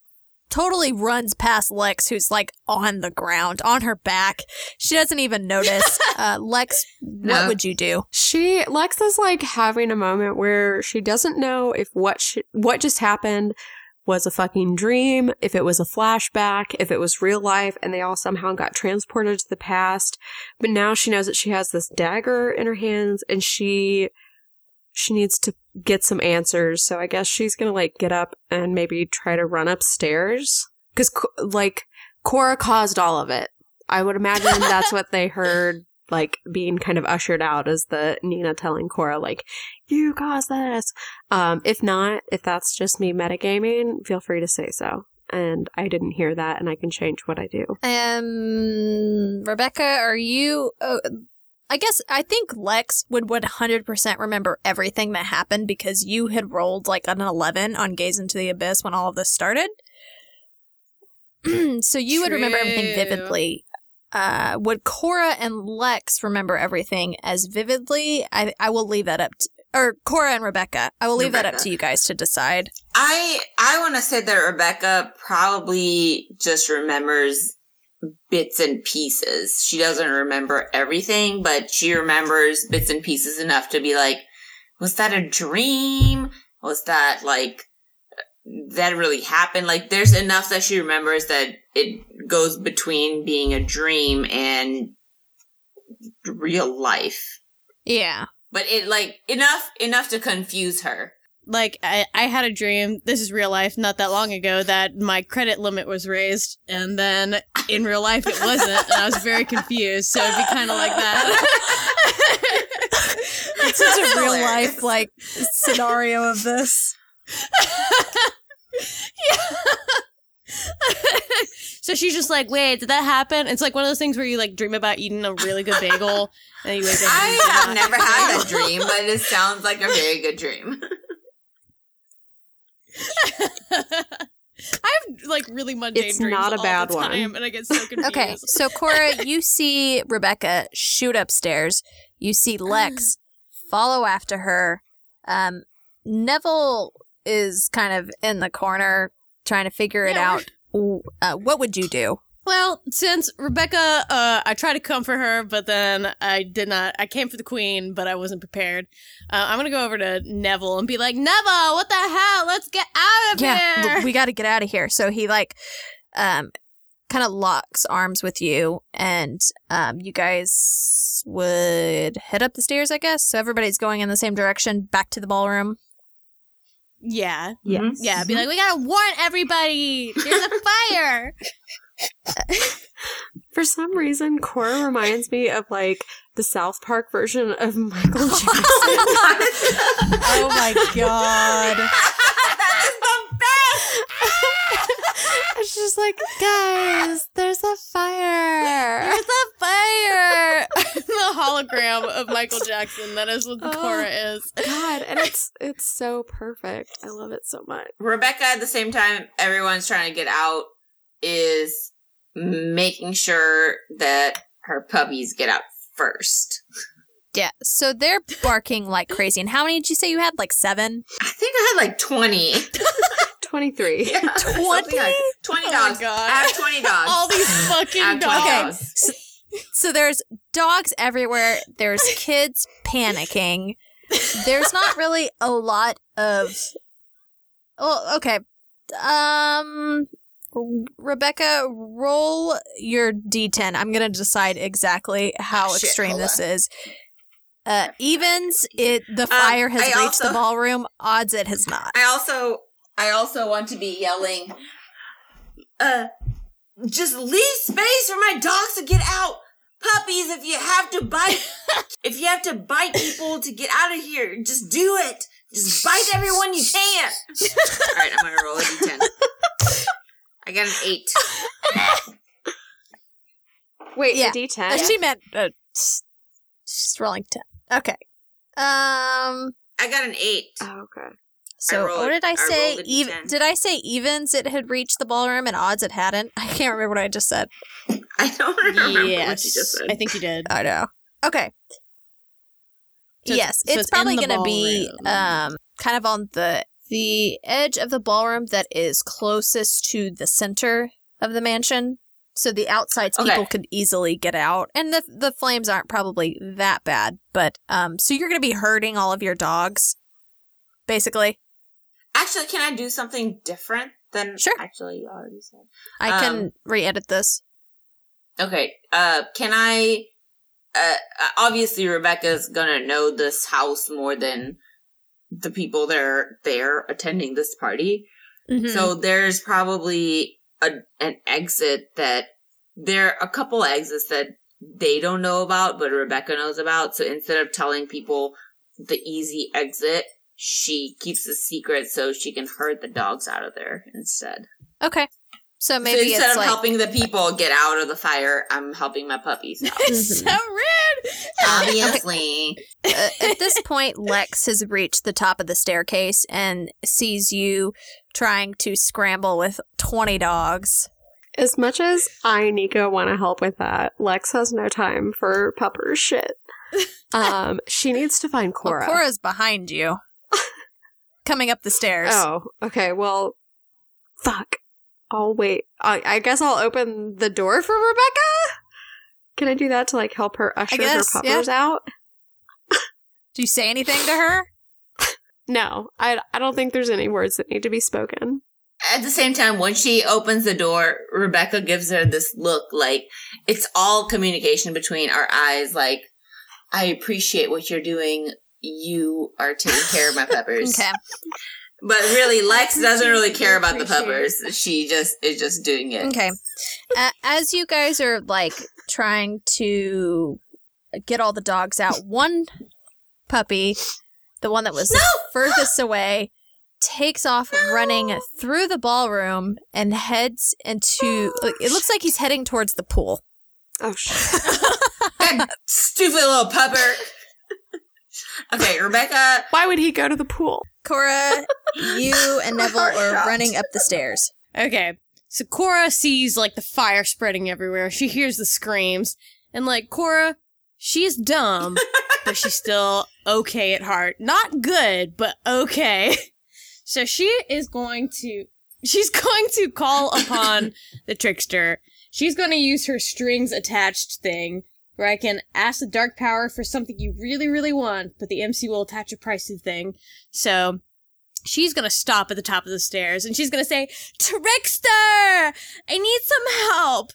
totally runs past Lex, who's like on the ground, on her back. She doesn't even notice. uh, Lex, what
No.
would you do?
She Lex is like having a moment where she doesn't know if what she, what just happened was a fucking dream, if it was a flashback, if it was real life, and they all somehow got transported to the past. But now she knows that she has this dagger in her hands, and she she needs to get some answers. So I guess she's gonna like get up and maybe try to run upstairs because like Cora caused all of it. I would imagine that's what they heard like being kind of ushered out as the Nina telling Cora like you caused this. Um, if not, if that's just me metagaming, feel free to say so. And I didn't hear that, and I can change what I do.
Um, Rebecca, are you? Uh, I guess I think Lex would 100% remember everything that happened because you had rolled like an 11 on Gaze into the Abyss when all of this started. so you would remember everything vividly. Uh, would Cora and Lex remember everything as vividly? I I will leave that up to or Cora and Rebecca. I will leave that up to you guys to decide.
I I want to say that Rebecca probably just remembers bits and pieces. She doesn't remember everything, but she remembers bits and pieces enough to be like, was that a dream? Was that like that really happened? Like there's enough that she remembers that it goes between being a dream and real life.
Yeah.
But it like enough enough to confuse her.
Like I, I had a dream this is real life not that long ago that my credit limit was raised and then in real life it wasn't and i was very confused so it'd be kind of like that
It's such a real life like scenario of this.
so she's just like wait did that happen it's like one of those things where you like dream about eating a really good bagel and you wake up
I have never had that dream, but it sounds like a very good dream.
I have like really mundane
It's
dreams
not a bad
the
one.
and I get so confused.
Okay, so Cora, you see Rebecca shoot upstairs. You see Lex follow after her. Um, Neville is kind of in the corner trying to figure it out. Uh, what would you do?
Well, since Rebecca, uh, I tried to comfort her, but then I did not. I came for the queen, but I wasn't prepared. Uh, I'm gonna go over to Neville and be like, Neville, what the hell? Let's get out of
Yeah,
here.
w- we got to get out of here. So he like, um, kind of locks arms with you, and um, you guys would head up the stairs, I guess. So everybody's going in the same direction, back to the ballroom.
yeah,
Yes.
yeah. Be like, we gotta warn everybody. There's a fire.
For some reason, Cora reminds me of like the South Park version of Michael Jackson.
Oh my god.
that is the best.
It's just like, guys, there's a fire.
There's a fire. the hologram of Michael Jackson. That is what the
Oh.
Cora is.
God, and it's it's so perfect. I love it so much.
Rebecca, at the same time, everyone's trying to get out, is making sure that her puppies get out first.
Yeah, so they're barking like crazy. And how many did you say you had? Like seven?
I think I had like 20.
Twenty three.
Yeah, something like- 20
Oh my
dogs.
God.
I have 20 dogs.
All these
I
fucking
have 20
dogs.
dogs.
So there's dogs everywhere. There's kids panicking. There's not really a lot of. Well, okay. Um, Rebecca, roll your d10. I'm gonna decide exactly how
shit,
extreme this
on.
is. Uh, evens, it the fire has
I
reached
also-
the ballroom. Odds, it has not.
I also I also want to be yelling uh just leave space for my dogs to get out. Puppies, if you have to bite if you have to bite people to get out of here, just do it. Just bite everyone you can. Alright, I'm gonna roll a D10. I got an eight.
Wait,
Yeah.
a D
Uh,
ten.
She meant uh, she's rolling ten. Okay. Um.
I got an eight.
Oh, okay.
So
rolled-
what did I
I
say?
rolled
Even did I say evens? It had reached the ballroom, and odds it hadn't. I can't remember what I just said.
I don't remember what
Yes,
you just said.
I think you did.
I know. Okay.
So it's-
yes,
so
it's,
it's
probably going to be um kind of on the the edge of the ballroom that is closest to the center of the mansion. So the outsides
Okay.
people could easily get out, and the the flames aren't probably that bad. But um, so you're going to be hurting all of your dogs, basically.
Actually, can I do something different than
Sure.
actually you already said?
I can
Um,
re-edit this.
Okay. Uh, can I? Uh, obviously, Rebecca's gonna know this house more than the people that are there attending this party.
Mm-hmm.
So there's probably a an exit that there are a couple exits that they don't know about, but Rebecca knows about. So instead of telling people the easy exit, she keeps the secret so she can herd the dogs out of there instead.
Okay. So
so
maybe
instead
it's
of
like
helping the people get out of the fire, I'm helping my puppies out.
It's so rude.
Obviously.
uh, at this point, Lex has reached the top of the staircase and sees you trying to scramble with 20 dogs.
As much as I, Nika, want to help with that, Lex has no time for Pepper's shit. Um, she needs to find
Well,
Cora.
Cora's behind you, coming up the stairs.
Oh, okay. Well, fuck. I'll wait. I, I guess I'll open the door for Rebecca. Can I do that to like help her usher
guess,
her puppers out?
Do you say anything to her?
No, I, I don't think there's any words that need to be spoken.
At the same time, when she opens the door, Rebecca gives her this look like it's all communication between our eyes. Like, I appreciate what you're doing. You are taking care of my peppers.
Okay.
But really, Lex doesn't really care about the
Appreciate
peppers. She just is just doing it.
Okay. A- as you guys are like trying to get all the dogs out, one puppy, the one that was furthest away, takes off running through the ballroom and heads into. Oh, it looks like he's heading towards the pool.
Oh shit!
That stupid little pupper. Okay, Rebecca.
Why would he go to the pool?
Cora, you and Neville are running up the stairs.
Okay. So Cora sees like the fire spreading everywhere. She hears the screams. And like Cora, she's dumb, but she's still okay at heart. Not good, but okay. So she is going to she's going to call upon the trickster. She's going to use her strings attached thing where I can ask the dark power for something you really really want, but the MC will attach a price to the thing. So she's gonna stop at the top of the stairs and she's gonna say, Trickster! I need some help!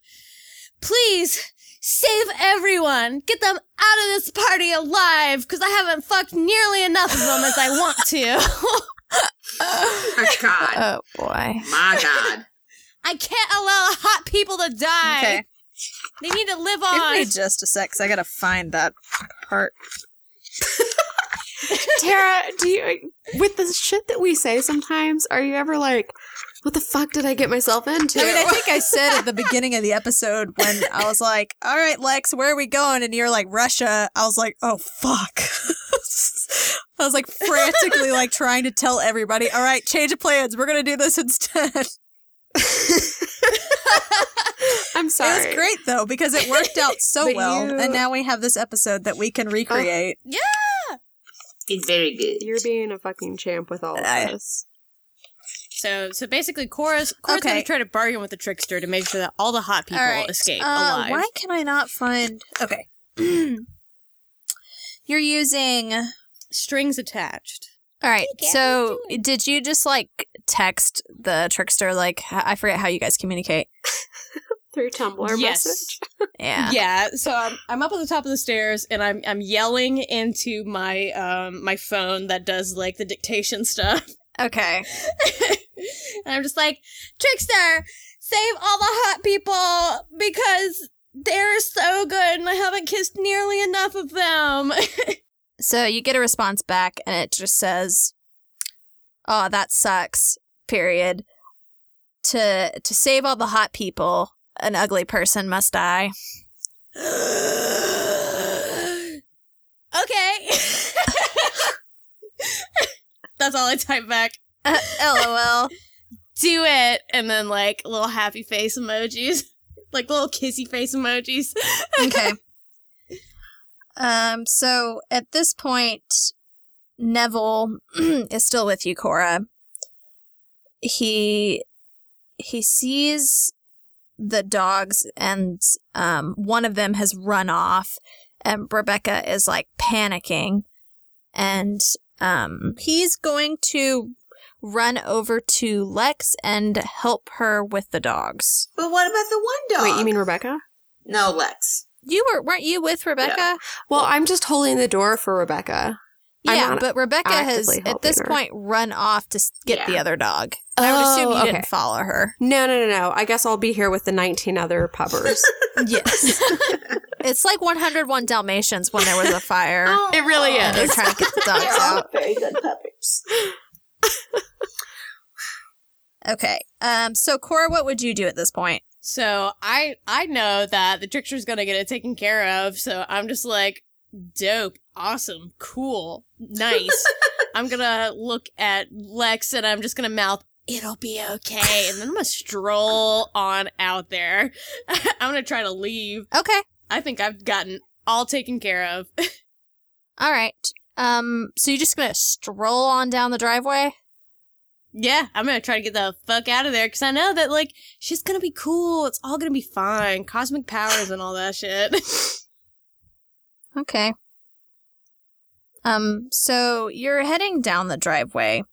Please, save everyone! Get them out of this party alive! Cause I haven't fucked nearly enough of them as I want to.
Oh God.
Oh boy.
My God.
I can't allow hot people to die!
Okay.
They need to live
Give
on!
me just a sec. I gotta find that part.
Tara, do you with the shit that we say sometimes? Are you ever like, what the fuck did I get myself into?
I mean, I think I said at the beginning of the episode when I was like, "All right, Lex, where are we going?" and you're like, "Russia." I was like, "Oh fuck." I was like frantically like trying to tell everybody, "All right, change of plans. We're going to do this instead."
I'm sorry.
It was great though because it worked out so well,
you-
and now we have this episode that we can recreate. Yeah.
It's very good.
You're being a fucking champ with all of
I-
this.
So, so basically, Cora's, Cora's
Okay.
gonna try to bargain with the trickster to make sure that all the hot people
All right.
escape
Uh,
alive.
Why can I not find? Okay, you're using.
Strings attached.
All right. So, did you just like text the trickster? Like, I forget how you guys communicate.
Through Tumblr
Yes.
message.
Yeah.
Yeah, so I'm, I'm up at the top of the stairs and I'm I'm yelling into my um my phone that does like the dictation stuff.
Okay.
and I'm just like, Trickster, save all the hot people because they're so good and I haven't kissed nearly enough of them.
So you get a response back, and it just says, "Oh, that sucks." Period. To to save all the hot people, an ugly person must die.
okay. That's all I type back.
Uh, LOL.
Do it. And then like little happy face emojis. Like little kissy face emojis.
okay. Um. So at this point, Neville is still with you, Cora. He he sees the dogs, and um, one of them has run off, and Rebecca is like panicking, and um, he's going to run over to Lex and help her with the dogs.
But what about the one dog?
Wait, you mean Rebecca?
no, Lex?
You were weren't you with Rebecca?
Well, I'm just holding the door for Rebecca.
Yeah, but Rebecca has at this
her.
point run off to s- get the other dog. I would assume you
Oh, okay.
didn't follow her.
No, no, no, no. I guess I'll be here with the 19 other puppers.
Yes. it's like 101 Dalmatians when there was a fire.
it really is.
They're
is.
trying to get the dogs out.
very good puppers.
Okay. Um. So Cora, what would you do at this point?
So I I know that the trickster's gonna get it taken care of, so I'm just like, dope, awesome, cool, nice. I'm gonna look at Lex and I'm just gonna mouth, it'll be okay, and then I'm gonna stroll on out there. I'm gonna try to leave.
Okay.
I think I've gotten all taken care of.
All right. Um. So you're just gonna stroll on down the driveway?
Yeah, I'm gonna try to get the fuck out of there because I know that like she's gonna be cool. It's all gonna be fine. Cosmic powers and all that shit.
Okay. Um, so you're heading down the driveway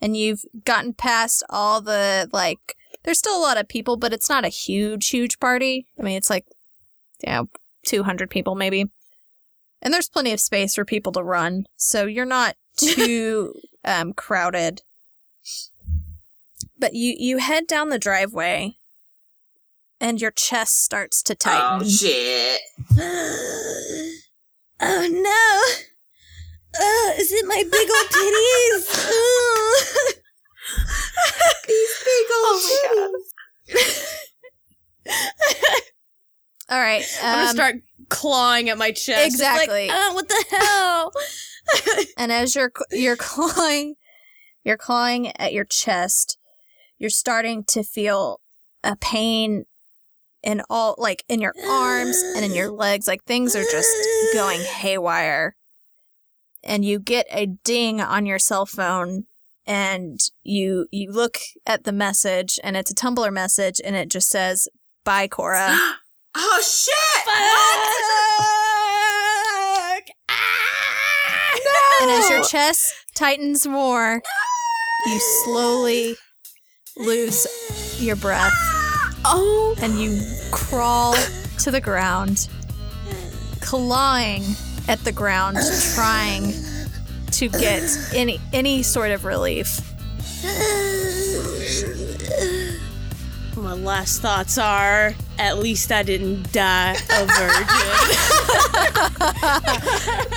and you've gotten past all the like there's still a lot of people, but it's not a huge, huge party. I mean it's like you know, two hundred people maybe. And there's plenty of space for people to run, so you're not too um crowded. But you you head down the driveway and your chest starts to tighten.
Oh shit!
oh no! Uh, is it my big old titties?
These big old titties.
All right.
I'm gonna
um,
start clawing at my chest. It's like,
Exactly.
"Uh, what the hell?
and as you're you're clawing you're clawing at your chest you're starting to feel a pain in all like in your arms and in your legs like things are just going haywire and you get a ding on your cell phone and you you look at the message and it's a tumblr message and it just says bye cora
Oh shit!
Fuck! Ah!
and as your chest tightens more you slowly lose your breath
Oh,
and you crawl to the ground, clawing at the ground, trying to get any any sort of relief.
My last thoughts are at least I didn't die a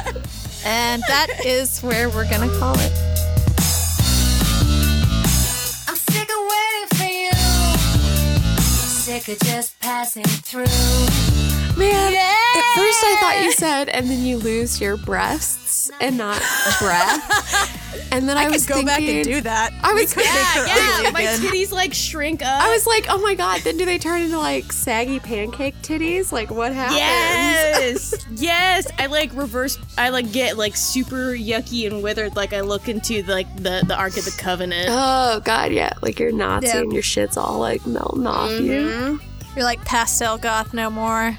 virgin.
And that is where we're gonna call it.
I'm sick of waiting for you. Sick of just passing through.
Man. At first I thought you said, and then you lose your breasts and not breath. And then I, was
go
thinking,
back and do that.
I was
could
yeah, yeah. My
again.
titties like shrink up.
I was like, oh my god, then do they turn into like saggy pancake titties? Like what happens?
Yes, yes. I like reverse. I like get like super yucky and withered. Like I look into like the the Ark of the Covenant.
Oh god, yeah. Like you're Nazi
Yeah.
and your shit's all like melting off you.
Mhm.
You're like pastel goth no more.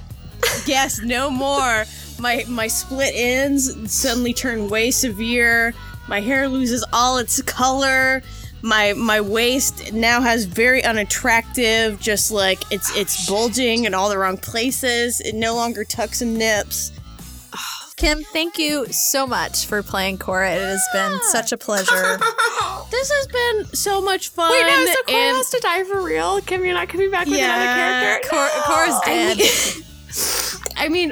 Yes, no more. My my split ends suddenly turn way severe. My hair loses all its color. My my waist now has very unattractive, just like it's it's oh, bulging in all the wrong places. It no longer tucks and nips.
Kim, thank you so much for playing Cora. It has been such a pleasure.
This has been so much fun.
Wait, no, so Cora
and
has to die for real? Kim, you're not coming back with
Yeah.
another character?
Cor- Cora's dead.
I mean,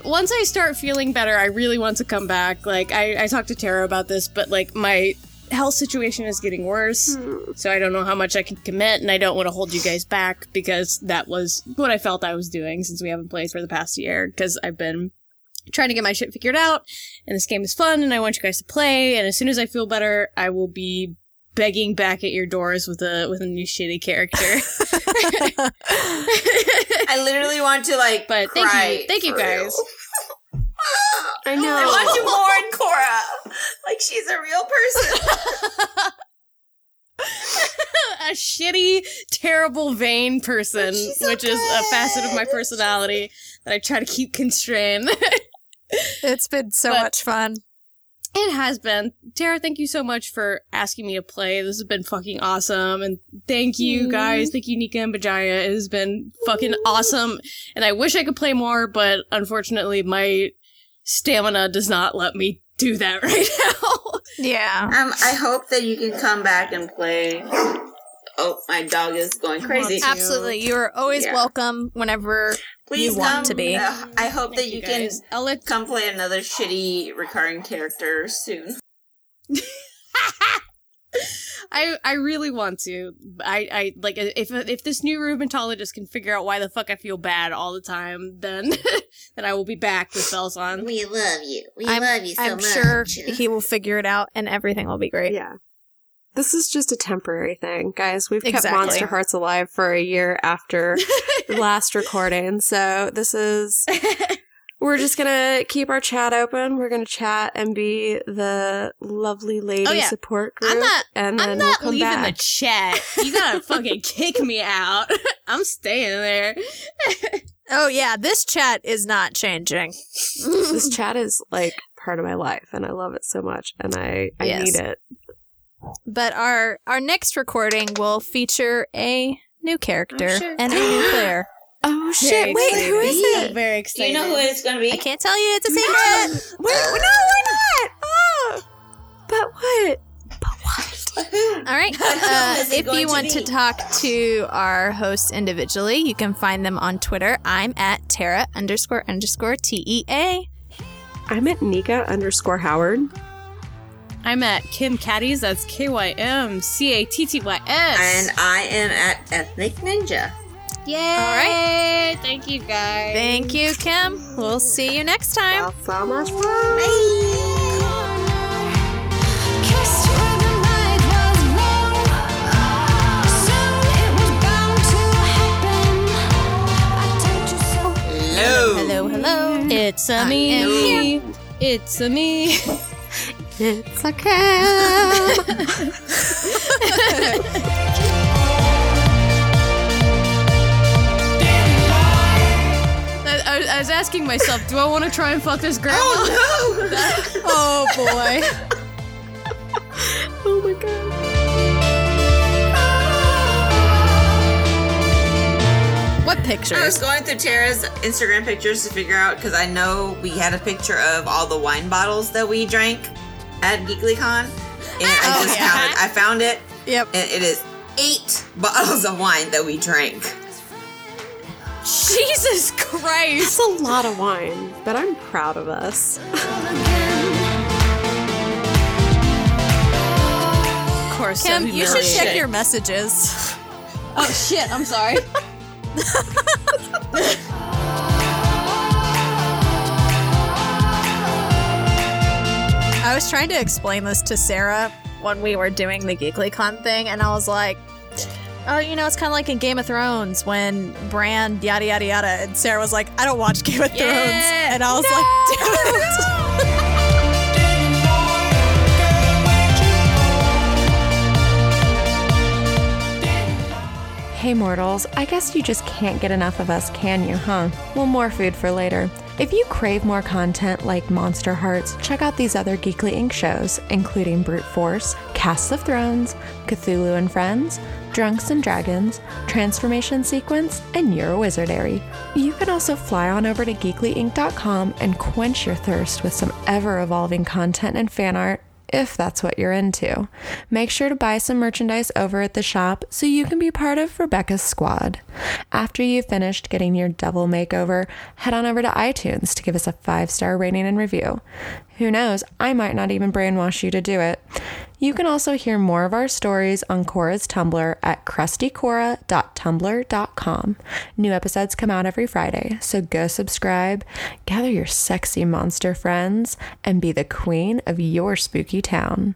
once I start feeling better, I really want to come back. Like, I, I talked to Tara about this, but like, my health situation is getting worse. Hmm. So I don't know how much I can commit, and I don't want to hold you guys back because that was what I felt I was doing since we haven't played for the past year. Because I've been trying to get my shit figured out, and this game is fun, and I want you guys to play. And as soon as I feel better, I will be begging back at your doors with a with a new shitty character.
I literally want to like.
But thank you. Thank you, guys.
real.
I know.
I want to mourn Cora like she's a real person.
a shitty, terrible, vain person,
so
which is a facet of my personality that I try to keep constrained.
It's been so
But-
much fun.
It has been. Tara, thank you so much for asking me to play. This has been fucking awesome. And thank you guys. Thank you, Nika and Vijaya. It has been fucking awesome. And I wish I could play more, but unfortunately, my stamina does not let me do that right now.
Yeah.
Um, I hope that you can come back and play. Oh, my dog is going crazy.
Absolutely. You are always
Yeah.
welcome whenever
Please
you want
come.
to be.
Uh, I hope that
Thank
you, can.
I'll let
come play another shitty recurring character soon.
I I really want to. I I like if if this new rheumatologist can figure out why the fuck I feel bad all the time, then then I will be back with bells on.
We love you. We
I'm,
love you so
I'm
much.
sure he will figure it out and everything will be great.
Yeah. This is just a temporary thing, guys. We've kept
Exactly.
Monsterhearts alive for a year after the last recording, so this is
we're just gonna keep our chat open. We're gonna chat and be the lovely lady
Oh, yeah.
support group.
I'm not.
and then
I'm
we'll come
leaving
back.
the chat. You gotta fucking kick me out. I'm staying there.
Oh yeah, this chat is not changing.
this chat is like part of my life, and I love it so much, and I I
Yes.
need it.
But our our next recording will feature a new character
Oh, shit.
and a new player.
Oh shit!
Very
Wait, who is
excited.
it?
Very
Do
excited.
you know who it's gonna be?
I can't tell you; it's a secret.
Wait, no, why not? Oh, but what? But what?
All right. Uh, if you want to
be?
talk to our hosts individually, you can find them on Twitter. I'm at Tara underscore underscore T E A.
I'm at Nika underscore Howard.
I'm at Kym Cattys. That's K Y M C A T T Y S.
And I am at Ethnic Ninja.
Yay!
All right.
Thank you guys.
Thank you, Kim. We'll see you next time.
so much fun.
Kissed when the night was long. Soon it was bound to happen. I told you so.
Hello.
Hello, hello.
It's a
I
me.
am.
It's a me.
It's a cam.
I, I was- asking myself, do I want to try and fuck this grandma?
Oh no!
Oh boy.
oh my god.
What pictures?
I was going through Tara's Instagram pictures to figure out because I know we had a picture of all the wine bottles that we drank at GeeklyCon, and I
Oh,
just
yeah.
counted. I found it,
Yep.
and it is eight bottles of wine that we drank.
Jesus Christ!
That's a lot of wine, but I'm proud of us.
Of course,
Kim, you should check
humiliating.
your messages.
Oh shit! I'm sorry.
I was trying to explain this to Sarah when we were doing the GeeklyCon thing, and I was like, "Oh, you know, it's kind of like in Game of Thrones when Bran yada yada yada." And Sarah was like, "I don't watch Game of Thrones," and I was like, "Damn it."
Hey mortals, I guess you just can't get enough of us, can you, huh? Well, more food for later. If you crave more content like Monsterhearts, check out these other Geekly Inc. shows, including Brute Force, Cast of Thrones, Cthulhu and Friends, Drunks and Dragons, Transformation Sequence, and Euro Wizardary. You can also fly on over to geeklyinc.com and quench your thirst with some ever evolving content and fan art if that's what you're into. Make sure to buy some merchandise over at the shop so you can be part of Rebecca's squad. After you've finished getting your double makeover, head on over to iTunes to give us a five star rating and review. Who knows, I might not even brainwash you to do it. You can also hear more of our stories on Cora's Tumblr at crustycora.tumblr.com. New episodes come out every Friday, so go subscribe, gather your sexy monster friends, and be the queen of your spooky town.